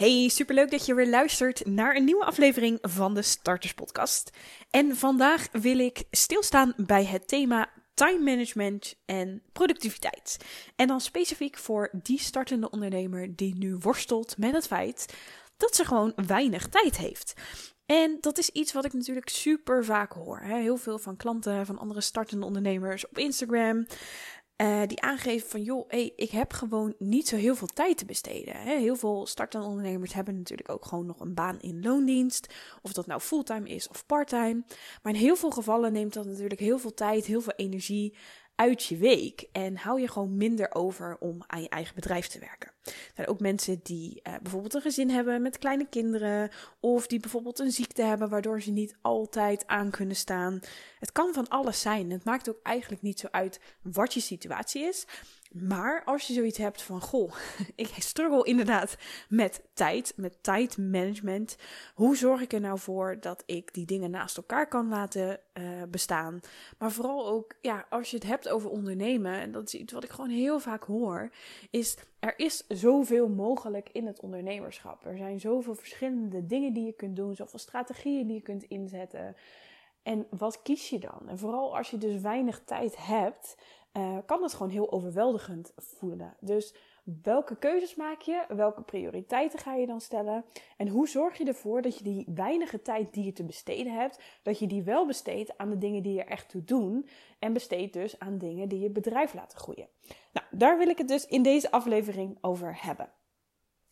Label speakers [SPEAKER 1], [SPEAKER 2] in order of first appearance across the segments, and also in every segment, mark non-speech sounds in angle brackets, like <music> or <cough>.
[SPEAKER 1] Hey, superleuk dat je weer luistert naar een nieuwe aflevering van de Starters Podcast. En vandaag wil ik stilstaan bij het thema time management en productiviteit. En dan specifiek voor die startende ondernemer die nu worstelt met het feit dat ze gewoon weinig tijd heeft. En dat is iets wat ik natuurlijk super vaak hoor. Heel veel van klanten, van andere startende ondernemers op Instagram. Uh, die aangeven van, joh, hey, ik heb gewoon niet zo heel veel tijd te besteden. Hè? Heel veel startende ondernemers hebben natuurlijk ook gewoon nog een baan in loondienst. Of dat nou fulltime is of parttime. Maar in heel veel gevallen neemt dat natuurlijk heel veel tijd, heel veel energie uit je week. En hou je gewoon minder over om aan je eigen bedrijf te werken. Er zijn ook mensen die uh, bijvoorbeeld een gezin hebben met kleine kinderen. Of die bijvoorbeeld een ziekte hebben waardoor ze niet altijd aan kunnen staan. Het kan van alles zijn. Het maakt ook eigenlijk niet zo uit wat je situatie is. Maar als je zoiets hebt van, goh, <laughs> ik struggle inderdaad met tijd, met tijdmanagement. Hoe zorg ik er nou voor dat ik die dingen naast elkaar kan laten uh, bestaan? Maar vooral ook, ja, als je het hebt over ondernemen, en dat is iets wat ik gewoon heel vaak hoor, is er is zoveel mogelijk in het ondernemerschap. Er zijn zoveel verschillende dingen die je kunt doen, zoveel strategieën die je kunt inzetten. En wat kies je dan? En vooral als je dus weinig tijd hebt, uh, kan het gewoon heel overweldigend voelen. Dus welke keuzes maak je? Welke prioriteiten ga je dan stellen? En hoe zorg je ervoor dat je die weinige tijd die je te besteden hebt, dat je die wel besteedt aan de dingen die je echt toe doen en besteedt dus aan dingen die je bedrijf laten groeien. Nou, daar wil ik het dus in deze aflevering over hebben.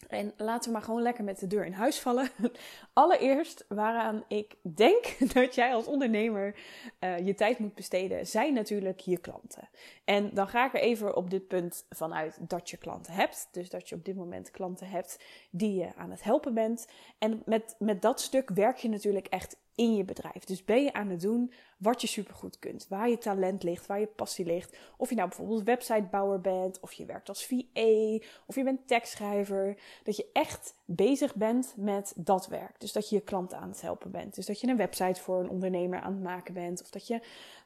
[SPEAKER 1] En laten we maar gewoon lekker met de deur in huis vallen. <laughs> Allereerst waaraan ik denk <laughs> dat jij als ondernemer uh, je tijd moet besteden, zijn natuurlijk je klanten. En dan ga ik er even op dit punt vanuit dat je klanten hebt. Dus dat je op dit moment klanten hebt die je aan het helpen bent. En met, met dat stuk werk je natuurlijk echt in je bedrijf. Dus ben je aan het doen wat je supergoed kunt. Waar je talent ligt, waar je passie ligt. Of je nou bijvoorbeeld websitebouwer bent, of je werkt als VA, of je bent tekstschrijver. Dat je echt bezig bent met dat werk. Dus dat je je klanten aan het helpen bent. Dus dat je een website voor een ondernemer aan het maken bent. Of dat je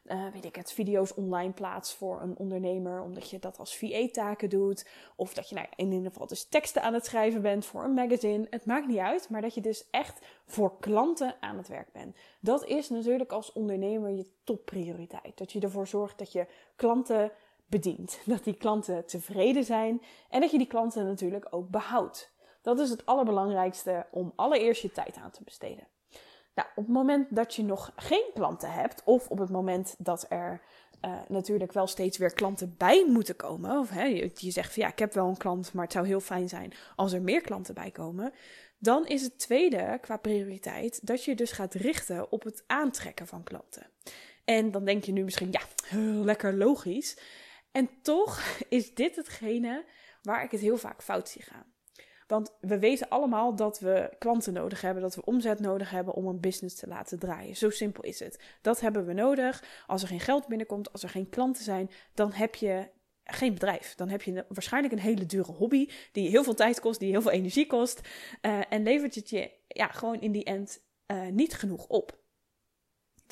[SPEAKER 1] uh, weet ik het, video's online plaatst voor een ondernemer, omdat je dat als VA-taken doet. Of dat je nou, in ieder geval dus teksten aan het schrijven bent voor een magazine. Het maakt niet uit, maar dat je dus echt voor klanten aan het werk bent. Dat is natuurlijk als ondernemer je topprioriteit. Dat je ervoor zorgt dat je klanten bedient. <laughs> Dat die klanten tevreden zijn en dat je die klanten natuurlijk ook behoudt. Dat is het allerbelangrijkste om allereerst je tijd aan te besteden. Nou, op het moment dat je nog geen klanten hebt, of op het moment dat er uh, natuurlijk wel steeds weer klanten bij moeten komen, of hè, je, je, zegt van ja, ik heb wel een klant, maar het zou heel fijn zijn als er meer klanten bij komen, dan is het tweede qua prioriteit dat je dus gaat richten op het aantrekken van klanten. En dan denk je nu misschien, ja, lekker logisch. En toch is dit hetgene waar ik het heel vaak fout zie gaan. Want we weten allemaal dat we klanten nodig hebben, dat we omzet nodig hebben om een business te laten draaien. Zo simpel is het. Dat hebben we nodig. Als er geen geld binnenkomt, als er geen klanten zijn, dan heb je geen bedrijf. Dan heb je waarschijnlijk een hele dure hobby die heel veel tijd kost, die heel veel energie kost. Uh, en levert het je ja, gewoon in die end uh, niet genoeg op.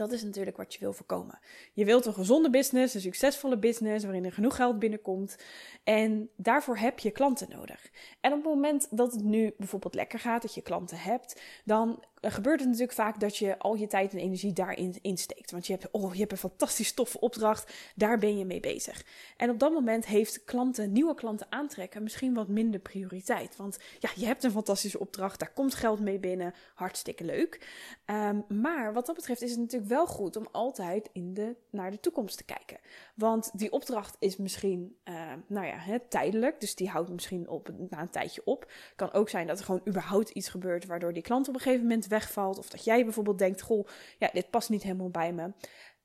[SPEAKER 1] Dat is natuurlijk wat je wil voorkomen. Je wilt een gezonde business, een succesvolle business waarin er genoeg geld binnenkomt. En daarvoor heb je klanten nodig. En op het moment dat het nu bijvoorbeeld lekker gaat, dat je klanten hebt, dan gebeurt het natuurlijk vaak dat je al je tijd en energie daarin insteekt. Want je hebt, oh, je hebt een fantastisch toffe opdracht, daar ben je mee bezig. En op dat moment heeft klanten, nieuwe klanten aantrekken misschien wat minder prioriteit. Want ja, je hebt een fantastische opdracht, daar komt geld mee binnen, hartstikke leuk. Um, maar wat dat betreft is het natuurlijk wel goed om altijd in de, naar de toekomst te kijken. Want die opdracht is misschien, uh, nou ja, hè, tijdelijk, dus die houdt misschien op na een tijdje op. Kan ook zijn dat er gewoon überhaupt iets gebeurt waardoor die klant op een gegeven moment wegvalt. Of dat jij bijvoorbeeld denkt: Goh, ja, dit past niet helemaal bij me.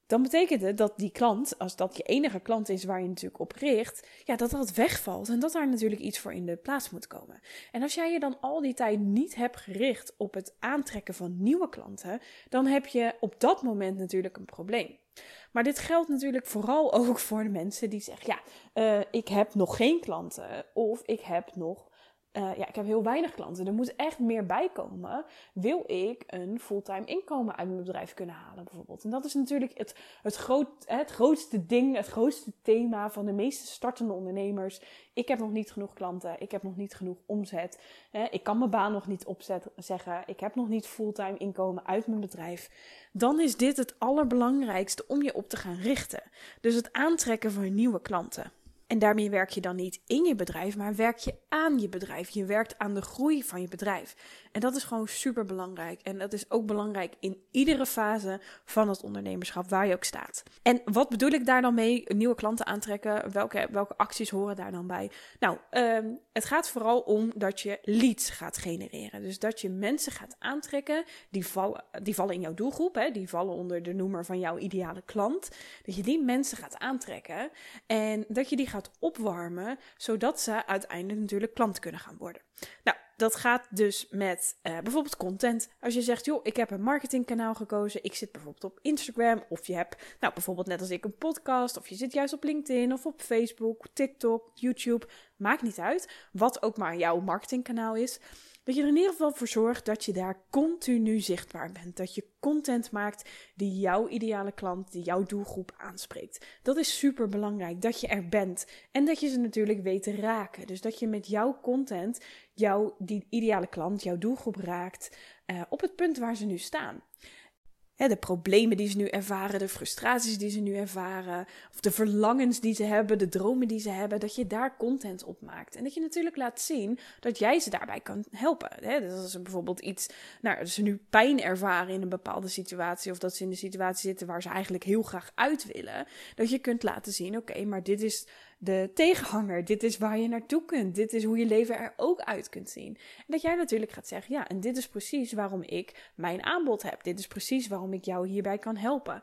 [SPEAKER 1] Dan betekent het dat die klant, als dat je enige klant is waar je natuurlijk op richt, ja, dat dat wegvalt en dat daar natuurlijk iets voor in de plaats moet komen. En als jij je dan al die tijd niet hebt gericht op het aantrekken van nieuwe klanten, dan heb je op dat moment natuurlijk een probleem. Maar dit geldt natuurlijk vooral <laughs> ook voor de mensen die zeggen: ja, uh, ik heb nog geen klanten of ik heb nog uh, ja, ik heb heel weinig klanten. Er moet echt meer bij komen. Wil ik een fulltime inkomen uit mijn bedrijf kunnen halen, bijvoorbeeld? En dat is natuurlijk het, het, groot, het grootste ding, het grootste thema van de meeste startende ondernemers. Ik heb nog niet genoeg klanten. Ik heb nog niet genoeg omzet. Ik kan mijn baan nog niet opzetten, zeggen. Ik heb nog niet fulltime inkomen uit mijn bedrijf. Dan is dit het allerbelangrijkste om je op te gaan richten. Dus het aantrekken van nieuwe klanten. En daarmee werk je dan niet in je bedrijf, maar werk je aan je bedrijf. Je werkt aan de groei van je bedrijf. En dat is gewoon super belangrijk. En dat is ook belangrijk in iedere fase van het ondernemerschap, waar je ook staat. En wat bedoel ik daar dan mee? Nieuwe klanten aantrekken. Welke, welke acties horen daar dan bij? Nou, ehm, het gaat vooral om dat je leads gaat genereren. Dus dat je mensen gaat aantrekken die vallen, die vallen in jouw doelgroep. Hè? Die vallen onder de noemer van jouw ideale klant. Dat je die mensen gaat aantrekken. En dat je die gaat opwarmen, zodat ze uiteindelijk natuurlijk klant kunnen gaan worden. Nou, dat gaat dus met uh, bijvoorbeeld content. Als je zegt, joh, ik heb een marketingkanaal gekozen. Ik zit bijvoorbeeld op Instagram. Of je hebt, nou bijvoorbeeld net als ik, een podcast. Of je zit juist op LinkedIn of op Facebook, TikTok, YouTube. Maakt niet uit. Wat ook maar jouw marketingkanaal is. Dat je er in ieder geval voor zorgt dat je daar continu zichtbaar bent. Dat je content maakt die jouw ideale klant, die jouw doelgroep aanspreekt. Dat is super belangrijk. Dat je er bent. En dat je ze natuurlijk weet te raken. Dus dat je met jouw content jouw die ideale klant, jouw doelgroep raakt uh, op het punt waar ze nu staan de problemen die ze nu ervaren, de frustraties die ze nu ervaren, of de verlangens die ze hebben, de dromen die ze hebben, dat je daar content op maakt. En dat je natuurlijk laat zien dat jij ze daarbij kan helpen. Hè? Dus als ze bijvoorbeeld iets, nou, ze nu pijn ervaren in een bepaalde situatie, of dat ze in de situatie zitten waar ze eigenlijk heel graag uit willen, dat je kunt laten zien: oké, maar dit is de tegenhanger. Dit is waar je naartoe kunt. Dit is hoe je leven er ook uit kunt zien. En dat jij natuurlijk gaat zeggen: ja, en dit is precies waarom ik mijn aanbod heb. Dit is precies waarom ik jou hierbij kan helpen.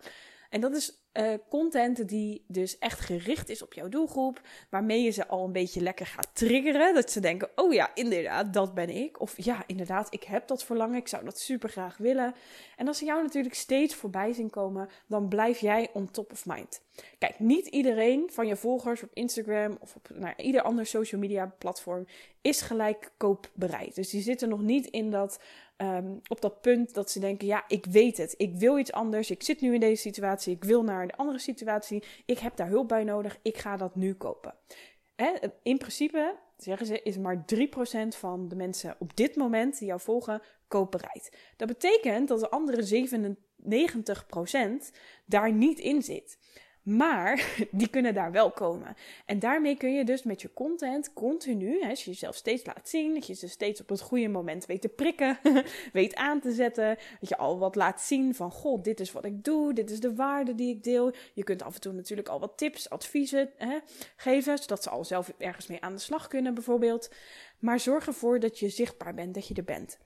[SPEAKER 1] En dat is uh, content die dus echt gericht is op jouw doelgroep, waarmee je ze al een beetje lekker gaat triggeren. Dat ze denken: oh ja, inderdaad, dat ben ik. Of ja, inderdaad, ik heb dat verlangen, ik zou dat super graag willen. En als ze jou natuurlijk steeds voorbij zien komen, dan blijf jij on top of mind. Kijk, niet iedereen van je volgers op Instagram of op nou, ieder ander social media platform is gelijk koopbereid. Dus die zitten nog niet in dat um, op dat punt dat ze denken: ja, ik weet het, ik wil iets anders, ik zit nu in deze situatie, ik wil naar een andere situatie, ik heb daar hulp bij nodig, ik ga dat nu kopen. in principe, zeggen ze, is maar 3% van de mensen op dit moment die jou volgen koopbereid. Dat betekent dat de andere 97% daar niet in zit. Maar <laughs> die kunnen daar wel komen. En daarmee kun je dus met je content continu, hè, als je jezelf steeds laat zien, dat je ze steeds op het goede moment weet te prikken, <laughs> weet aan te zetten, dat je al wat laat zien van, god, dit is wat ik doe, dit is de waarde die ik deel. Je kunt af en toe natuurlijk al wat tips, adviezen hè, geven, zodat ze al zelf ergens mee aan de slag kunnen bijvoorbeeld. Maar zorg ervoor dat je zichtbaar bent, dat je er bent.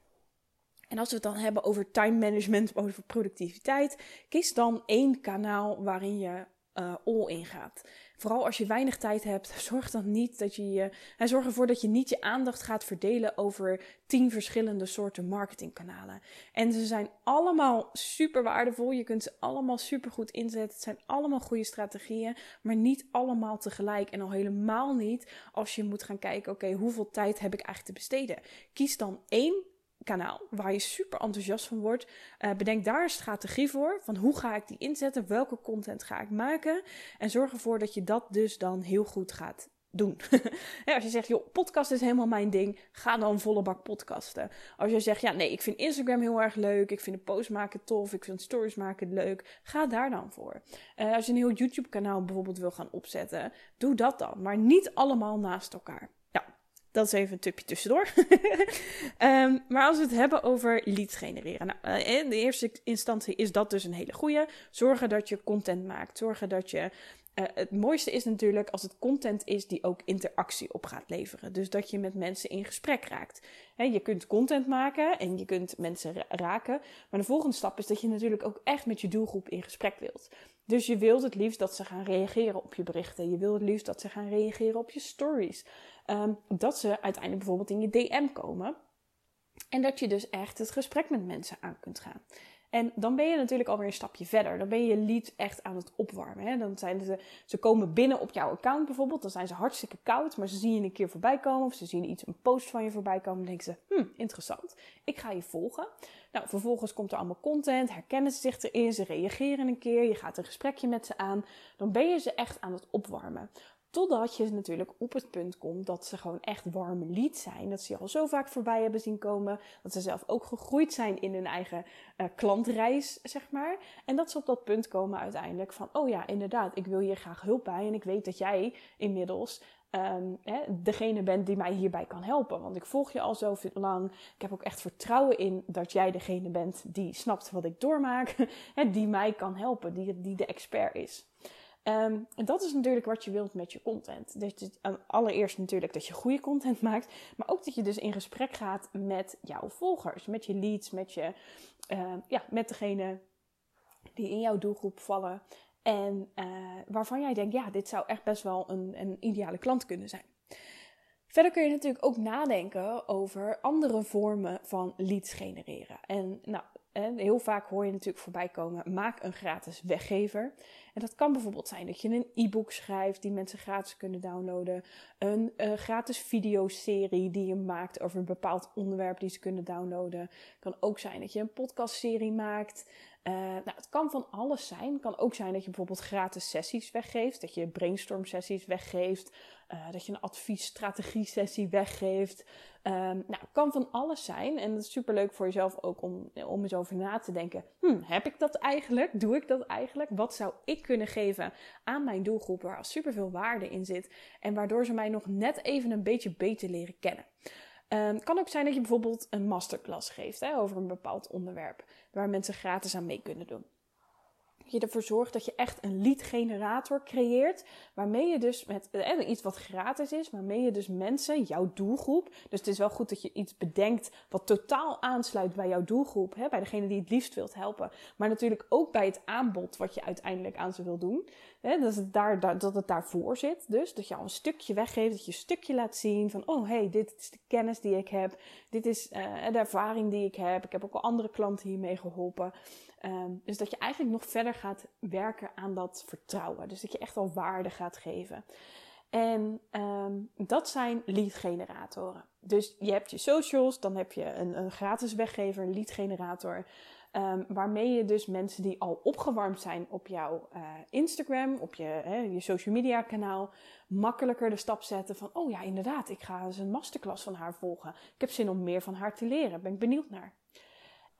[SPEAKER 1] En als we het dan hebben over time management, over productiviteit, kies dan één kanaal waarin je uh, all in gaat. Vooral als je weinig tijd hebt, <laughs> zorg dan niet dat je. En zorg ervoor dat je niet je aandacht gaat verdelen over tien verschillende soorten marketingkanalen. En ze zijn allemaal super waardevol. Je kunt ze allemaal super goed inzetten. Het zijn allemaal goede strategieën, maar niet allemaal tegelijk. En al helemaal niet als je moet gaan kijken: oké, hoeveel tijd heb ik eigenlijk te besteden? Kies dan één kanaal waar je super enthousiast van wordt. Uh, bedenk daar een strategie voor. Van hoe ga ik die inzetten? Welke content ga ik maken? En zorg ervoor dat je dat dus dan heel goed gaat doen. <laughs> ja, als je zegt, joh, podcast is helemaal mijn ding, ga dan volle bak podcasten. Als je zegt, ja, nee, ik vind Instagram heel erg leuk, ik vind een post maken tof, ik vind stories maken leuk, ga daar dan voor. Uh, als je een heel YouTube-kanaal bijvoorbeeld wil gaan opzetten, doe dat dan, maar niet allemaal naast elkaar. Dat is even een tipje tussendoor. um, <laughs> maar als we het hebben over leads genereren. Nou, eh, in de eerste instantie is dat dus een hele goede. Zorgen dat je content maakt. Zorgen dat je. Uh, het mooiste is natuurlijk als het content is die ook interactie op gaat leveren. Dus dat je met mensen in gesprek raakt. Je kunt content maken en je kunt mensen raken. Maar de volgende stap is dat je natuurlijk ook echt met je doelgroep in gesprek wilt. Dus je wilt het liefst dat ze gaan reageren op je berichten. Je wilt het liefst dat ze gaan reageren op je stories. Um, dat ze uiteindelijk bijvoorbeeld in je DM komen. En dat je dus echt het gesprek met mensen aan kunt gaan. En dan ben je natuurlijk alweer een stapje verder. Dan ben je je lead echt aan het opwarmen. Hè? Dan zijn ze, ze komen binnen op jouw account bijvoorbeeld. Dan zijn ze hartstikke koud, maar ze zien je een keer voorbij komen. Of ze zien iets, een post van je voorbij komen. Dan denken ze, hm, interessant. Ik ga je volgen. Nou, vervolgens komt er allemaal content. Herkennen ze zich erin. Ze reageren een keer. Je gaat een gesprekje met ze aan. Dan ben je ze echt aan het opwarmen. Totdat je natuurlijk op het punt komt dat ze gewoon echt warme lead zijn. Dat ze je al zo vaak voorbij hebben zien komen. Dat ze zelf ook gegroeid zijn in hun eigen uh, klantreis, zeg maar. En dat ze op dat punt komen uiteindelijk van: oh ja, inderdaad, ik wil hier graag hulp bij. En ik weet dat jij inmiddels hè, degene bent die mij hierbij kan helpen. Want ik volg je al zo lang. Ik heb ook echt vertrouwen in dat jij degene bent die snapt wat ik doormaak. <laughs> die mij kan helpen, die, die de expert is. En dat is natuurlijk wat je wilt met je content. Dus allereerst natuurlijk dat je goede content <laughs> maakt, maar ook dat je dus in gesprek gaat met jouw volgers, met je leads, met, je, uh, ja, met degene die in jouw doelgroep vallen. En uh, waarvan jij denkt, ja, dit zou echt best wel een, een ideale klant kunnen zijn. Verder kun je natuurlijk ook nadenken over andere vormen van leads genereren. En nou, heel vaak hoor je natuurlijk voorbij komen: maak een gratis weggever. En dat kan bijvoorbeeld zijn dat je een e-book schrijft die mensen gratis kunnen downloaden. Een uh, gratis videoserie die je maakt over een bepaald onderwerp die ze kunnen downloaden. Het kan ook zijn dat je een podcastserie maakt. Uh, nou, het kan van alles zijn. Het kan ook zijn dat je bijvoorbeeld gratis sessies weggeeft. Dat je brainstorm sessies weggeeft. Uh, dat je een adviesstrategie sessie weggeeft. Um, nou, het kan van alles zijn. En dat is super leuk voor jezelf ook om, om eens over na te denken. Hm, heb ik dat eigenlijk? Doe ik dat eigenlijk? Wat zou ik kunnen geven aan mijn doelgroep waar al superveel waarde in zit? En waardoor ze mij nog net even een beetje beter leren kennen. Het um, kan ook zijn dat je bijvoorbeeld een masterclass geeft hè, over een bepaald onderwerp, waar mensen gratis aan mee kunnen doen je ervoor zorgt dat je echt een lead generator creëert. Waarmee je dus met eh, iets wat gratis is, waarmee je dus mensen, jouw doelgroep. Dus het is wel goed dat je iets bedenkt wat totaal aansluit bij jouw doelgroep. Hè, bij degene die het liefst wilt helpen. Maar natuurlijk ook bij het aanbod wat je uiteindelijk aan ze wil doen. Hè, dat, het daar, dat het daarvoor zit. Dus dat je al een stukje weggeeft, dat je een stukje laat zien van: oh hey, dit is de kennis die ik heb. Dit is uh, de ervaring die ik heb. Ik heb ook al andere klanten hiermee geholpen. Um, dus dat je eigenlijk nog verder gaat werken aan dat vertrouwen. Dus dat je echt al waarde gaat geven. En um, dat zijn lead generatoren. Dus je hebt je socials, dan heb je een, een gratis weggever, een lead generator. Um, waarmee je dus mensen die al opgewarmd zijn op jouw uh, Instagram, op je, hè, je social media kanaal, makkelijker de stap zetten van, oh ja, inderdaad, ik ga eens een masterclass van haar volgen. Ik heb zin om meer van haar te leren, ben ik benieuwd naar.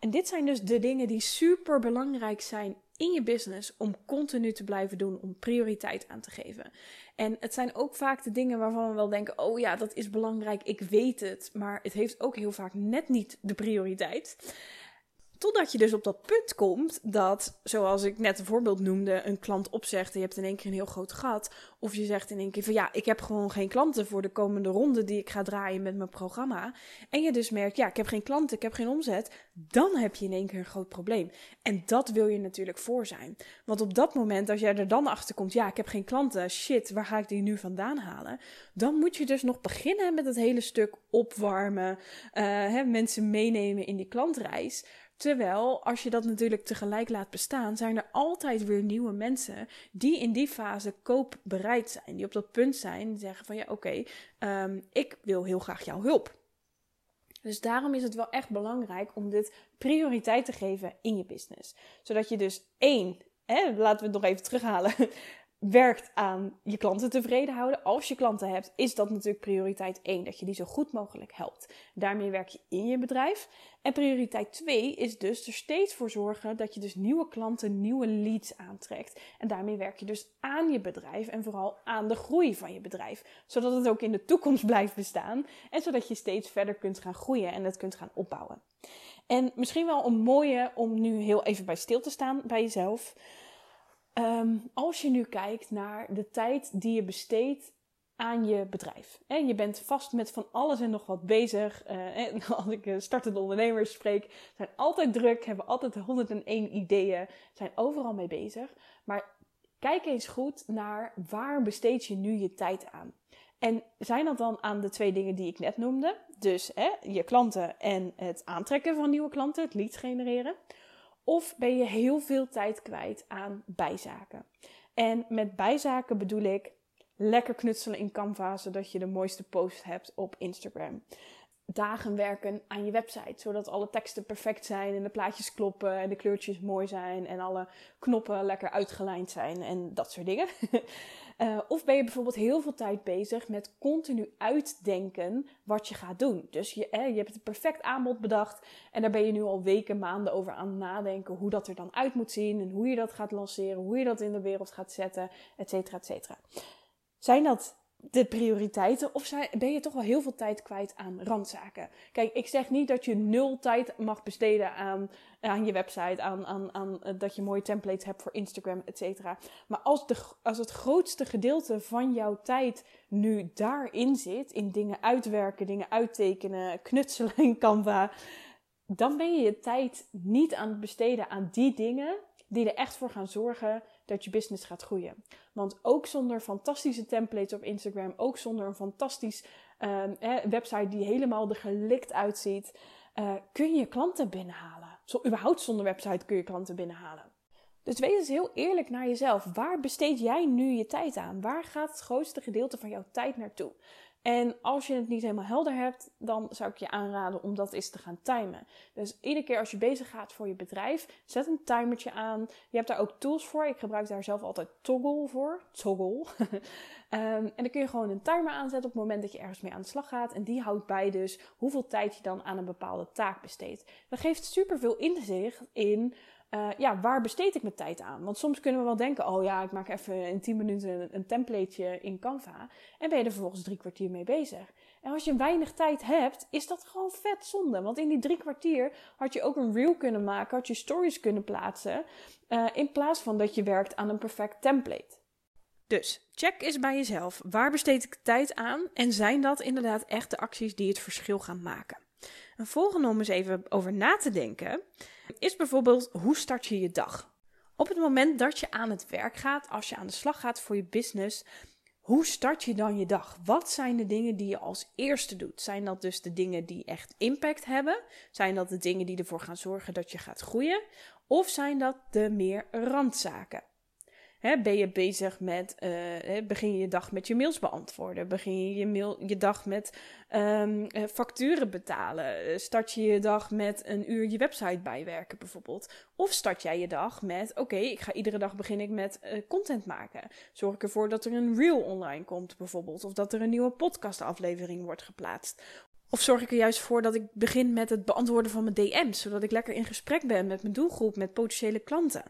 [SPEAKER 1] En dit zijn dus de dingen die super belangrijk zijn in je business om continu te blijven doen, om prioriteit aan te geven. En het zijn ook vaak de dingen waarvan we wel denken: oh ja, dat is belangrijk, ik weet het, maar het heeft ook heel vaak net niet de prioriteit. Totdat je dus op dat punt komt dat, zoals ik net een voorbeeld noemde, een klant opzegt en je hebt in één keer een heel groot gat. Of je zegt in één keer van ja, ik heb gewoon geen klanten voor de komende ronde die ik ga draaien met mijn programma. En je dus merkt, ja, ik heb geen klanten, ik heb geen omzet. Dan heb je in één keer een groot probleem. En dat wil je natuurlijk voor zijn. Want op dat moment, als jij er dan achter komt, ja, ik heb geen klanten, shit, waar ga ik die nu vandaan halen? Dan moet je dus nog beginnen met het hele stuk opwarmen, uh, hè, mensen meenemen in die klantreis. Terwijl, als je dat natuurlijk tegelijk laat bestaan, zijn er altijd weer nieuwe mensen die in die fase koopbereid zijn. Die op dat punt zijn, die zeggen van ja, oké, um, ik wil heel graag jouw hulp. Dus daarom is het wel echt belangrijk om dit prioriteit te geven in je business. Zodat je dus één, hè, laten we het nog even terughalen, werkt aan je klanten tevreden houden. Als je klanten hebt, is dat natuurlijk prioriteit 1. Dat je die zo goed mogelijk helpt. Daarmee werk je in je bedrijf. En prioriteit 2 is dus er steeds voor zorgen dat je dus nieuwe klanten, nieuwe leads aantrekt. En daarmee werk je dus aan je bedrijf en vooral aan de groei van je bedrijf. Zodat het ook in de toekomst <laughs> blijft bestaan. En zodat je steeds verder kunt gaan groeien en het kunt gaan opbouwen. En misschien wel een mooie om nu heel even bij stil te staan bij jezelf. Um, als je nu kijkt naar de tijd die je besteedt aan je bedrijf. En je bent vast met van alles en nog wat bezig. Uh, <laughs> als ik eh, startende ondernemers spreek, zijn altijd druk, hebben altijd 101 ideeën, zijn overal mee bezig. Maar kijk eens goed naar waar besteed je nu je tijd aan. En zijn dat dan aan de twee dingen die ik net noemde? Dus je klanten en het aantrekken van nieuwe klanten, het leads genereren. Of ben je heel veel tijd kwijt aan bijzaken. En met bijzaken bedoel ik lekker knutselen in Canva, zodat je de mooiste post hebt op Instagram dagen werken aan je website. Zodat alle teksten perfect zijn en de plaatjes kloppen en de kleurtjes mooi zijn en alle knoppen lekker uitgelijnd zijn en dat soort dingen. uh, <laughs> of ben je bijvoorbeeld heel veel tijd bezig met continu uitdenken wat je gaat doen. Dus je, je hebt het perfect aanbod bedacht en daar ben je nu al weken, maanden over aan nadenken hoe dat er dan uit moet zien en hoe je dat gaat lanceren, hoe je dat in de wereld gaat zetten, et cetera, et cetera. Zijn dat de prioriteiten? Of ben je toch wel heel veel tijd kwijt aan randzaken? Kijk, ik zeg niet dat je nul tijd mag besteden aan, aan je website, aan, aan, aan eh, dat je mooie templates hebt voor Instagram, et cetera. Maar als, de, als het grootste gedeelte van jouw tijd nu daarin zit, in dingen uitwerken, dingen uittekenen, knutselen in Canva, dan ben je je tijd niet aan het besteden aan die dingen die er echt voor gaan zorgen dat je business gaat groeien. Want ook zonder fantastische templates op Instagram, ook zonder een fantastisch uh, website die helemaal er gelikt uitziet, uh, kun je klanten binnenhalen. Zo, überhaupt zonder website kun je klanten binnenhalen. Dus wees eens heel eerlijk naar jezelf. Waar besteed jij nu je tijd aan? Waar gaat het grootste gedeelte van jouw tijd naartoe? En als je het niet helemaal helder hebt, dan zou ik je aanraden om dat eens te gaan timen. Dus iedere keer als je bezig gaat voor je bedrijf, zet een timertje aan. Je hebt daar ook tools voor. Ik gebruik daar zelf altijd Toggle voor. Toggle. um, <laughs> en dan kun je gewoon een timer aanzetten op het moment dat je ergens mee aan de slag gaat. En die houdt bij dus hoeveel tijd je dan aan een bepaalde taak besteedt. Dat geeft super veel inzicht in uh, ja, waar besteed ik mijn tijd aan? Want soms kunnen we wel denken, oh ja, ik maak even in 10 minuten een, templateje in Canva. En ben je er vervolgens drie kwartier mee bezig. En als je weinig tijd hebt, is dat gewoon vet zonde. Want in die drie kwartier had je ook een reel kunnen maken, had je stories kunnen plaatsen. Uh, in plaats van dat je werkt aan een perfect template. Dus check eens bij jezelf. Waar besteed ik tijd aan? En zijn dat inderdaad echt de acties die het verschil gaan maken? Een volgende om eens even over na te denken is bijvoorbeeld hoe start je je dag? Op het moment dat je aan het werk gaat, als je aan de slag gaat voor je business, hoe start je dan je dag? Wat zijn de dingen die je als eerste doet? Zijn dat dus de dingen die echt impact hebben? Zijn dat de dingen die ervoor gaan zorgen dat je gaat groeien? Of zijn dat de meer randzaken? Ben je bezig met, uh, begin je je dag met je mails beantwoorden? Begin je je, mail, je dag met um, facturen betalen? Eh, start je je dag met een uur je website bijwerken bijvoorbeeld? Of start jij je dag met, oké, ik ga iedere dag begin ik met content maken. Zorg ik ervoor dat er een reel online komt bijvoorbeeld. Of dat er een nieuwe podcastaflevering wordt geplaatst. Of zorg ik er juist voor dat ik begin met het beantwoorden van mijn DM's, zodat ik lekker in gesprek ben met mijn doelgroep, met potentiële klanten.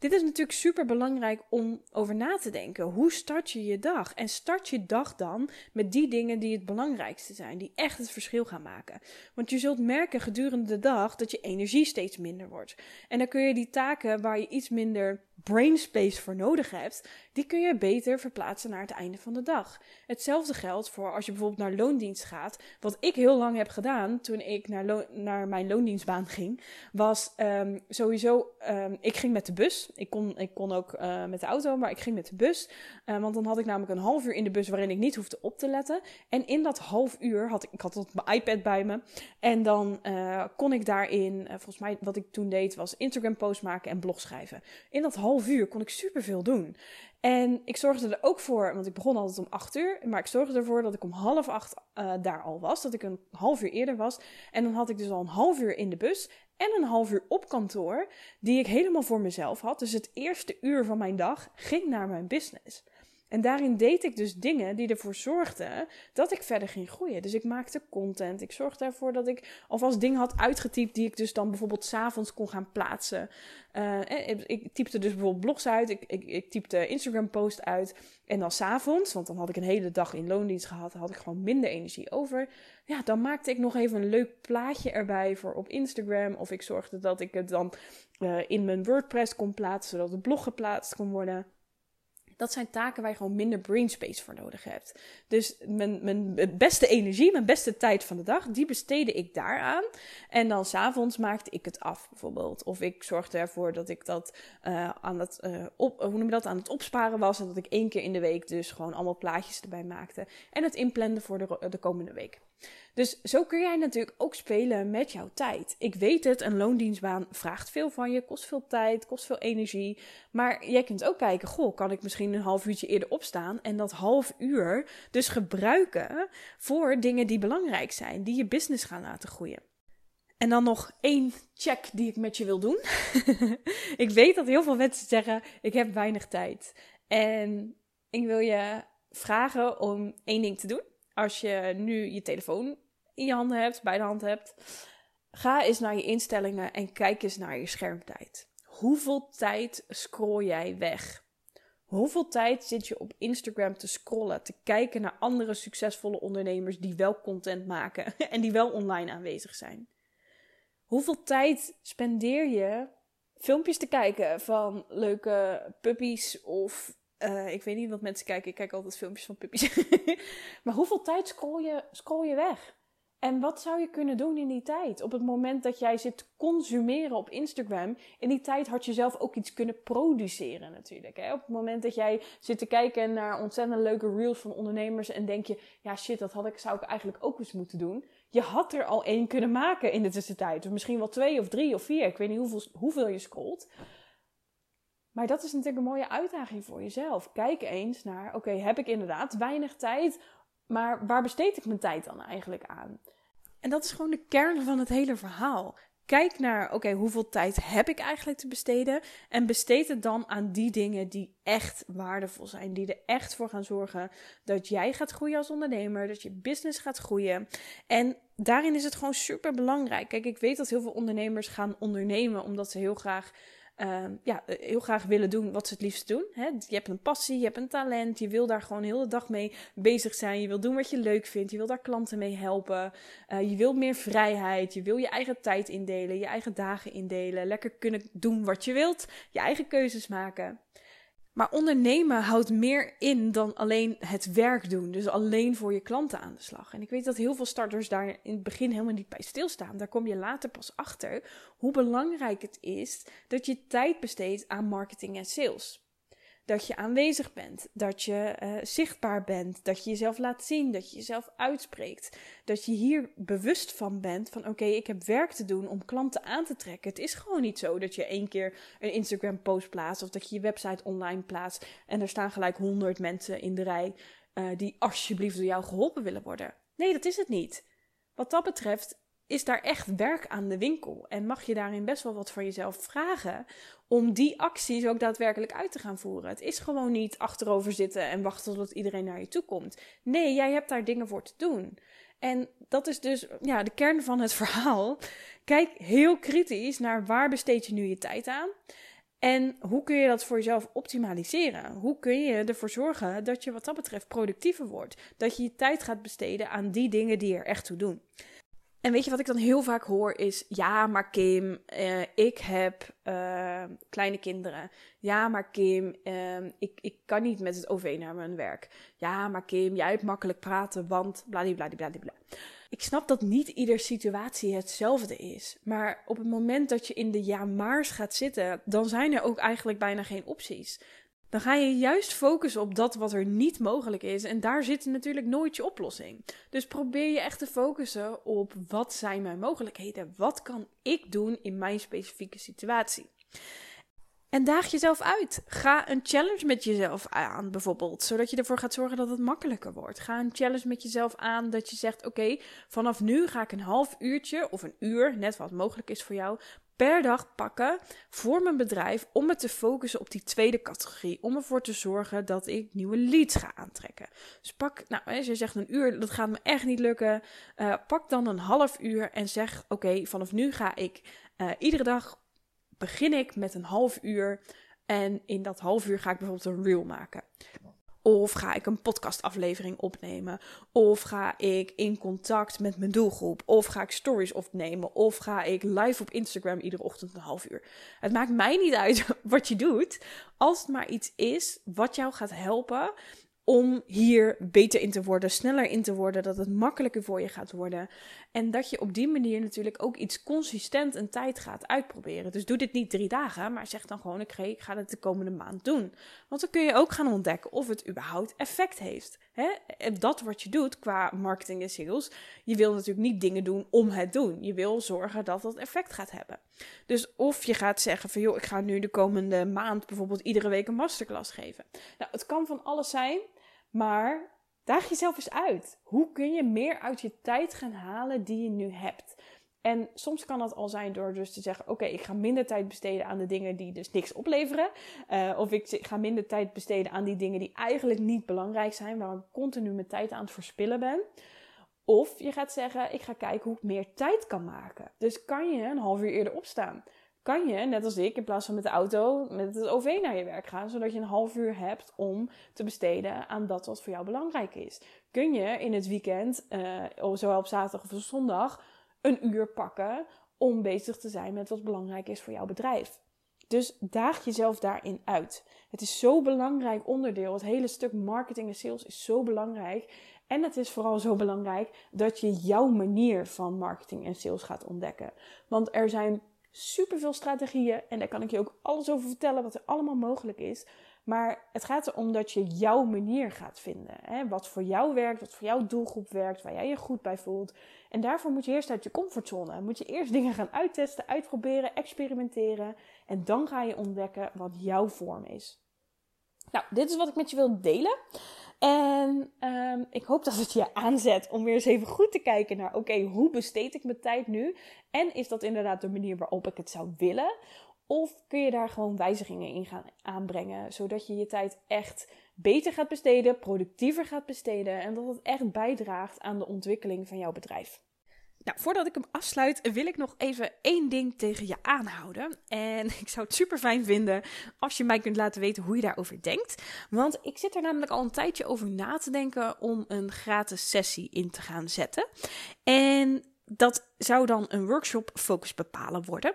[SPEAKER 1] Dit is natuurlijk super belangrijk om over na te denken. Hoe start je je dag? En start je dag dan met die dingen die het belangrijkste zijn, die echt het verschil gaan maken. Want je zult merken gedurende de dag dat je energie steeds minder wordt. En dan kun je die taken waar je iets minder brain space voor nodig hebt, die kun je beter verplaatsen naar het einde van de dag. Hetzelfde geldt voor als je bijvoorbeeld naar loondienst gaat. Wat ik heel lang heb gedaan toen ik naar, naar mijn loondienstbaan ging, was um, sowieso, um, ik ging met de bus. Ik kon, ik kon ook uh, met de auto, maar ik ging met de bus. Uh, want dan had ik namelijk een half uur in de bus waarin ik niet hoefde op te letten. En in dat half uur had ik, ik had mijn iPad bij me. En dan uh, kon ik daarin, volgens mij wat ik toen deed, was Instagram post maken en blog schrijven. In dat half half uur kon ik superveel doen. En ik zorgde er ook voor, want ik begon altijd om acht uur, maar ik zorgde ervoor dat ik om half acht uh, daar al was, dat ik een half uur eerder was. En dan had ik dus al een half uur in de bus en een half uur op kantoor, die ik helemaal voor mezelf had. Dus het eerste uur van mijn dag ging naar mijn business. En daarin deed ik dus dingen die ervoor zorgden dat ik verder ging groeien. Dus ik maakte content. Ik zorgde ervoor dat ik alvast dingen had uitgetypt die ik dus dan bijvoorbeeld s'avonds kon gaan plaatsen. Uh, ik typte dus bijvoorbeeld blogs uit. Ik, ik, ik typte Instagram post uit. En dan s'avonds, want dan had ik een hele dag in loondienst gehad, had ik gewoon minder energie over. Ja, dan maakte ik nog even een leuk plaatje erbij voor op Instagram. Of ik zorgde dat ik het dan uh, in mijn WordPress kon plaatsen, zodat het blog geplaatst kon worden dat zijn taken waar je gewoon minder brain space voor nodig hebt. Dus mijn, mijn beste energie, mijn beste tijd van de dag, die besteedde ik daaraan. En dan s'avonds maakte ik het af, bijvoorbeeld. Of ik zorgde ervoor dat ik dat, uh, aan, het, op, hoe noem je dat, aan het opsparen was. En dat ik één keer in de week dus gewoon allemaal plaatjes erbij maakte. En het inplande voor de, de komende week. Dus zo kun jij natuurlijk ook spelen met jouw tijd. Ik weet het, een loondienstbaan vraagt veel van je, kost veel tijd, kost veel energie. Maar jij kunt ook kijken, goh, kan ik misschien een half uurtje eerder opstaan en dat half uur dus gebruiken voor dingen die belangrijk zijn, die je business gaan laten groeien. En dan nog één check die ik met je wil doen. <laughs> ik weet dat heel veel mensen zeggen: ik heb weinig tijd. En ik wil je vragen om één ding te doen. Als je nu je telefoon in je handen hebt, bij de hand hebt, ga eens naar je instellingen en kijk eens naar je schermtijd. Hoeveel tijd scroll jij weg? Hoeveel tijd zit je op Instagram te scrollen, te kijken naar andere succesvolle ondernemers die wel content maken <laughs> en die wel online aanwezig zijn? Hoeveel tijd spendeer je filmpjes te kijken van leuke puppies of uh, ik weet niet wat mensen kijken. Ik kijk altijd filmpjes van puppies. <laughs> maar hoeveel tijd scroll je, scroll je weg? En wat zou je kunnen doen in die tijd? Op het moment dat jij zit consumeren op Instagram, in die tijd had je zelf ook iets kunnen produceren natuurlijk. Hè? Op het moment dat jij zit te kijken naar ontzettend leuke reels van ondernemers en denk je, ja shit, dat had ik, zou ik eigenlijk ook eens moeten doen. Je had er al één kunnen maken in de tussentijd. Of misschien wel twee of drie of vier. Ik weet niet hoeveel, hoeveel je scrolt. Maar dat is natuurlijk een mooie uitdaging voor jezelf. Kijk eens naar, oké, heb ik inderdaad weinig tijd, maar waar besteed ik mijn tijd dan eigenlijk aan? En dat is gewoon de kern van het hele verhaal. Kijk naar, oké, hoeveel tijd heb ik eigenlijk te besteden? En besteed het dan aan die dingen die echt waardevol zijn. Die er echt voor gaan zorgen dat jij gaat groeien als ondernemer. Dat je business gaat groeien. En daarin is het gewoon super belangrijk. Kijk, ik weet dat heel veel ondernemers gaan ondernemen omdat ze heel graag Ehm, ja, eh, heel graag willen doen wat ze het liefst doen. Hè? Je hebt een passie, je hebt een talent, je wil daar gewoon heel de dag mee bezig zijn. Je wil doen wat je leuk vindt, je wil daar klanten mee helpen. Uh, je wil meer vrijheid, je wil je eigen tijd indelen, je eigen dagen indelen. Lekker kunnen doen wat je wilt, je eigen keuzes maken. Maar ondernemen houdt meer in dan alleen het werk doen. Dus alleen voor je klanten aan de slag. En ik weet dat heel veel starters daar in het begin helemaal niet bij stilstaan. Daar kom je later pas achter hoe belangrijk het is dat je tijd besteedt aan marketing en sales dat je aanwezig bent, dat je uh, zichtbaar bent, dat je jezelf laat zien, dat je jezelf uitspreekt. Dat je hier bewust van bent van oké, ik heb werk te doen om klanten aan te trekken. Het is gewoon niet zo dat je één keer een Instagram post plaatst of dat je je website online plaatst en er staan gelijk honderd mensen in de rij uh, die alsjeblieft door jou geholpen willen worden. Nee, dat is het niet. Wat dat betreft is daar echt werk aan de winkel. En mag je daarin best wel wat van jezelf vragen om die acties ook daadwerkelijk uit te gaan voeren. Het is gewoon niet achterover zitten en wachten tot iedereen naar je toe komt. Nee, jij hebt daar dingen voor te doen. En dat is dus ja, de kern van het <laughs> verhaal. Kijk heel kritisch naar waar besteed je nu je tijd aan. En hoe kun je dat voor jezelf optimaliseren? Hoe kun je ervoor zorgen dat je wat dat betreft productiever wordt? Dat je je tijd gaat besteden aan die dingen die er echt toe doen. En weet je wat ik dan heel vaak hoor is: ja, maar Kim, uh, ik heb uh, kleine kinderen. Ja, maar Kim, uh, ik, ik kan niet met het OV naar mijn werk. Ja, maar Kim, jij hebt makkelijk praten, want bladibladibladibla. Ik snap dat niet ieder situatie hetzelfde is. Maar op het moment dat je in de ja-maars gaat zitten, dan zijn er ook eigenlijk bijna geen opties dan ga je juist focussen op dat wat er niet mogelijk is. En daar zit natuurlijk nooit je oplossing. Dus probeer je echt te focussen op wat zijn mijn mogelijkheden? Wat kan ik doen in mijn specifieke situatie? En daag jezelf uit. Ga een challenge met jezelf aan, bijvoorbeeld. Zodat je ervoor gaat zorgen dat het makkelijker wordt. Ga een challenge met jezelf aan dat je zegt: Oké, vanaf nu ga ik een half uurtje of een uur, net wat mogelijk is voor jou, per dag pakken voor mijn bedrijf om me te focussen op die tweede categorie. Om ervoor te zorgen dat ik nieuwe leads ga aantrekken. Dus pak, nou, als je zegt een uur, dat gaat me echt niet lukken. Uh, pak dan een half uur en zeg: Oké, vanaf nu ga ik uh, iedere dag begin ik met een half uur. En in dat half uur ga ik bijvoorbeeld een reel maken. Of ga ik een podcastaflevering opnemen? Of ga ik in contact met mijn doelgroep? Of ga ik stories opnemen? Of ga ik live op Instagram iedere ochtend een half uur? Het maakt mij niet uit <laughs> wat je doet, als het maar iets is wat jou gaat helpen om hier beter in te worden, sneller in te worden, dat het makkelijker voor je gaat worden. En dat je op die manier natuurlijk ook iets consistent een tijd gaat uitproberen. Dus doe dit niet drie dagen, maar zeg dan gewoon: oké, ik ga het de komende maand doen. Want dan kun je ook gaan ontdekken of het überhaupt effect heeft. Hè? Dat wat je doet qua marketing en sales. Je wil natuurlijk niet dingen doen om het doen. Je wil zorgen dat dat effect gaat hebben. Dus of je gaat zeggen van joh, ik ga nu de komende maand bijvoorbeeld iedere week een masterclass geven. Nou, het kan van alles zijn, maar daag jezelf eens uit. Hoe kun je meer uit je tijd gaan halen die je nu hebt? En soms kan dat al zijn door dus te zeggen: Oké, ik ga minder tijd besteden aan de dingen die dus niks opleveren. Uh, of ik ga minder tijd besteden aan die dingen die eigenlijk niet belangrijk zijn, waar ik continu mijn tijd aan het verspillen ben. Of je gaat zeggen: Ik ga kijken hoe ik meer tijd kan maken. Dus kan je een half uur eerder opstaan? Kan je, net als ik, in plaats van met de auto, met het OV naar je werk gaan, zodat je een half uur hebt om te besteden aan dat wat voor jou belangrijk is? Kun je in het weekend, uh, zowel op zaterdag of zondag, een uur pakken om bezig te zijn met wat belangrijk is voor jouw bedrijf. Dus daag jezelf daarin uit. Het is zo belangrijk onderdeel. Het hele stuk marketing en sales is zo belangrijk. En het is vooral zo belangrijk dat je jouw manier van marketing en sales gaat ontdekken. Want er zijn superveel strategieën en daar kan ik je ook alles over vertellen wat er allemaal mogelijk is. Maar het gaat erom dat je jouw manier gaat vinden. Hè? Wat voor jou werkt, wat voor jouw doelgroep werkt, waar jij je goed bij voelt. En daarvoor moet je eerst uit je comfortzone. Moet je eerst <laughs> dingen gaan uittesten, uitproberen, experimenteren. En dan ga je ontdekken wat jouw vorm is. Nou, dit is wat ik met je wil delen. En um, ik hoop dat het je aanzet om weer eens even goed te kijken naar: oké, hoe besteed ik mijn tijd nu? En is dat inderdaad de manier waarop ik het zou willen? Of kun je daar gewoon wijzigingen in gaan aanbrengen, zodat je je tijd echt beter gaat besteden, productiever gaat besteden en dat het echt bijdraagt aan de ontwikkeling van jouw bedrijf? Nou, voordat ik hem afsluit, wil ik nog even één ding tegen je aanhouden. En <laughs> ik zou het super fijn vinden als je mij kunt laten weten hoe je daarover denkt. Want ik zit er namelijk al een tijdje over na te denken om een gratis sessie in te gaan zetten. En dat zou dan een workshop focus bepalen worden.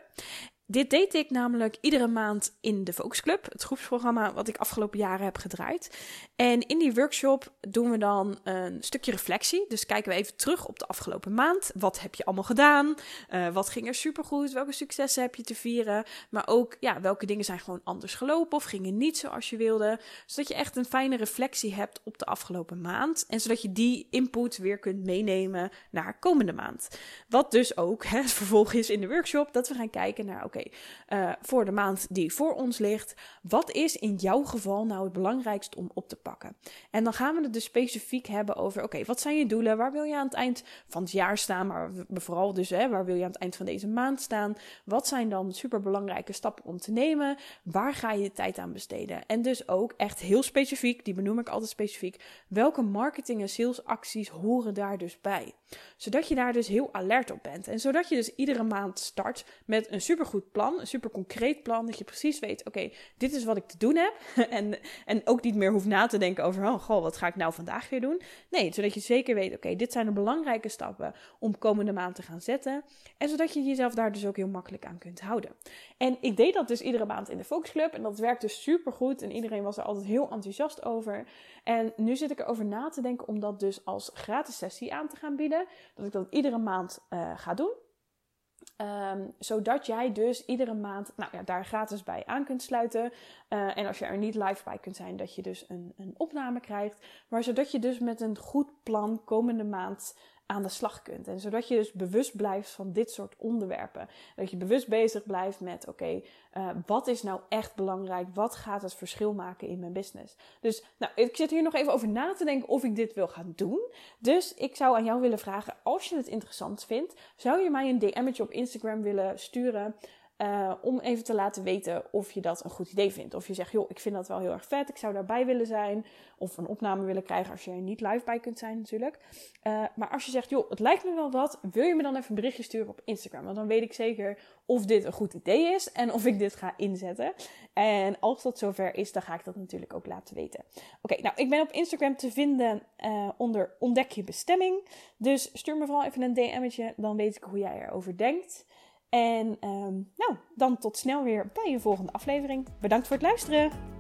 [SPEAKER 1] Dit deed ik namelijk iedere maand in de Focus Club, het groepsprogramma wat ik afgelopen jaren heb gedraaid. En in die workshop doen we dan een stukje reflectie. Dus kijken we even terug op de afgelopen maand. Wat heb je allemaal gedaan? Uh, wat ging er supergoed? Welke successen heb je te vieren? Maar ook, ja, welke dingen zijn gewoon anders gelopen of gingen niet zoals je wilde? Zodat je echt een fijne reflectie hebt op de afgelopen maand. En zodat je die input weer kunt meenemen naar komende maand. Wat dus ook hè, het vervolg is in de workshop, dat we gaan kijken naar oké, uh, voor de maand die voor ons ligt, wat is in jouw geval nou het belangrijkste om op te pakken? En dan gaan we het dus specifiek hebben over, oké, wat zijn je doelen? Waar wil je aan het eind van het jaar staan? Maar vooral dus, hè, waar wil je aan het eind van deze maand staan? Wat zijn dan superbelangrijke stappen om te nemen? Waar ga je je tijd aan besteden? En dus ook echt heel specifiek, die benoem ik altijd specifiek, welke marketing en salesacties horen daar dus bij? Zodat je daar dus heel alert op bent. En zodat je dus iedere maand start met een supergoed plan, een super concreet plan, dat je precies weet, oké, dit is wat ik te doen heb. <laughs> en, en ook niet meer hoeft na te denken over, oh goh, wat ga ik nou vandaag weer doen? Nee, zodat je zeker weet, oké, dit zijn de belangrijke stappen om komende maand te gaan zetten. En zodat je jezelf daar dus ook heel makkelijk aan kunt houden. En ik deed dat dus iedere maand in de Focus Club en dat werkte super goed en iedereen was er altijd heel enthousiast over. En nu zit ik erover na te denken om dat dus als gratis sessie aan te gaan bieden. Dat ik dat iedere maand uh, ga doen. Um, zodat jij dus iedere maand nou ja, daar gratis bij aan kunt sluiten. Uh, en als je er niet live bij kunt zijn, dat je dus een, een opname krijgt. Maar zodat je dus met een goed plan komende maand aan de slag kunt. En zodat je dus bewust blijft van dit soort onderwerpen. Dat je bewust bezig blijft met: oké, uh, wat is nou echt belangrijk? Wat gaat het verschil maken in mijn business? Dus nou, ik zit hier nog even over na te denken of ik dit wil gaan doen. Dus ik zou aan jou willen vragen: als je het interessant vindt, zou je mij een DM'tje op Instagram willen sturen? Uh, om even te laten weten of je dat een goed idee vindt. Of je zegt, joh, ik vind dat wel heel erg vet, ik zou daarbij willen zijn. Of een opname willen krijgen als je er niet live bij kunt zijn natuurlijk. Uh, maar als je zegt, joh, het lijkt me wel wat, wil je me dan even een berichtje sturen op Instagram? Want dan weet ik zeker of dit een goed idee is en of ik dit ga inzetten. En als dat zover is, dan ga ik dat natuurlijk ook laten weten. Oké, nou, ik ben op Instagram te vinden uh, onder ontdek je bestemming. Dus stuur me vooral even een DM'tje, dan weet ik hoe jij erover denkt. En um, nou, dan tot snel weer bij een volgende aflevering. Bedankt voor het luisteren.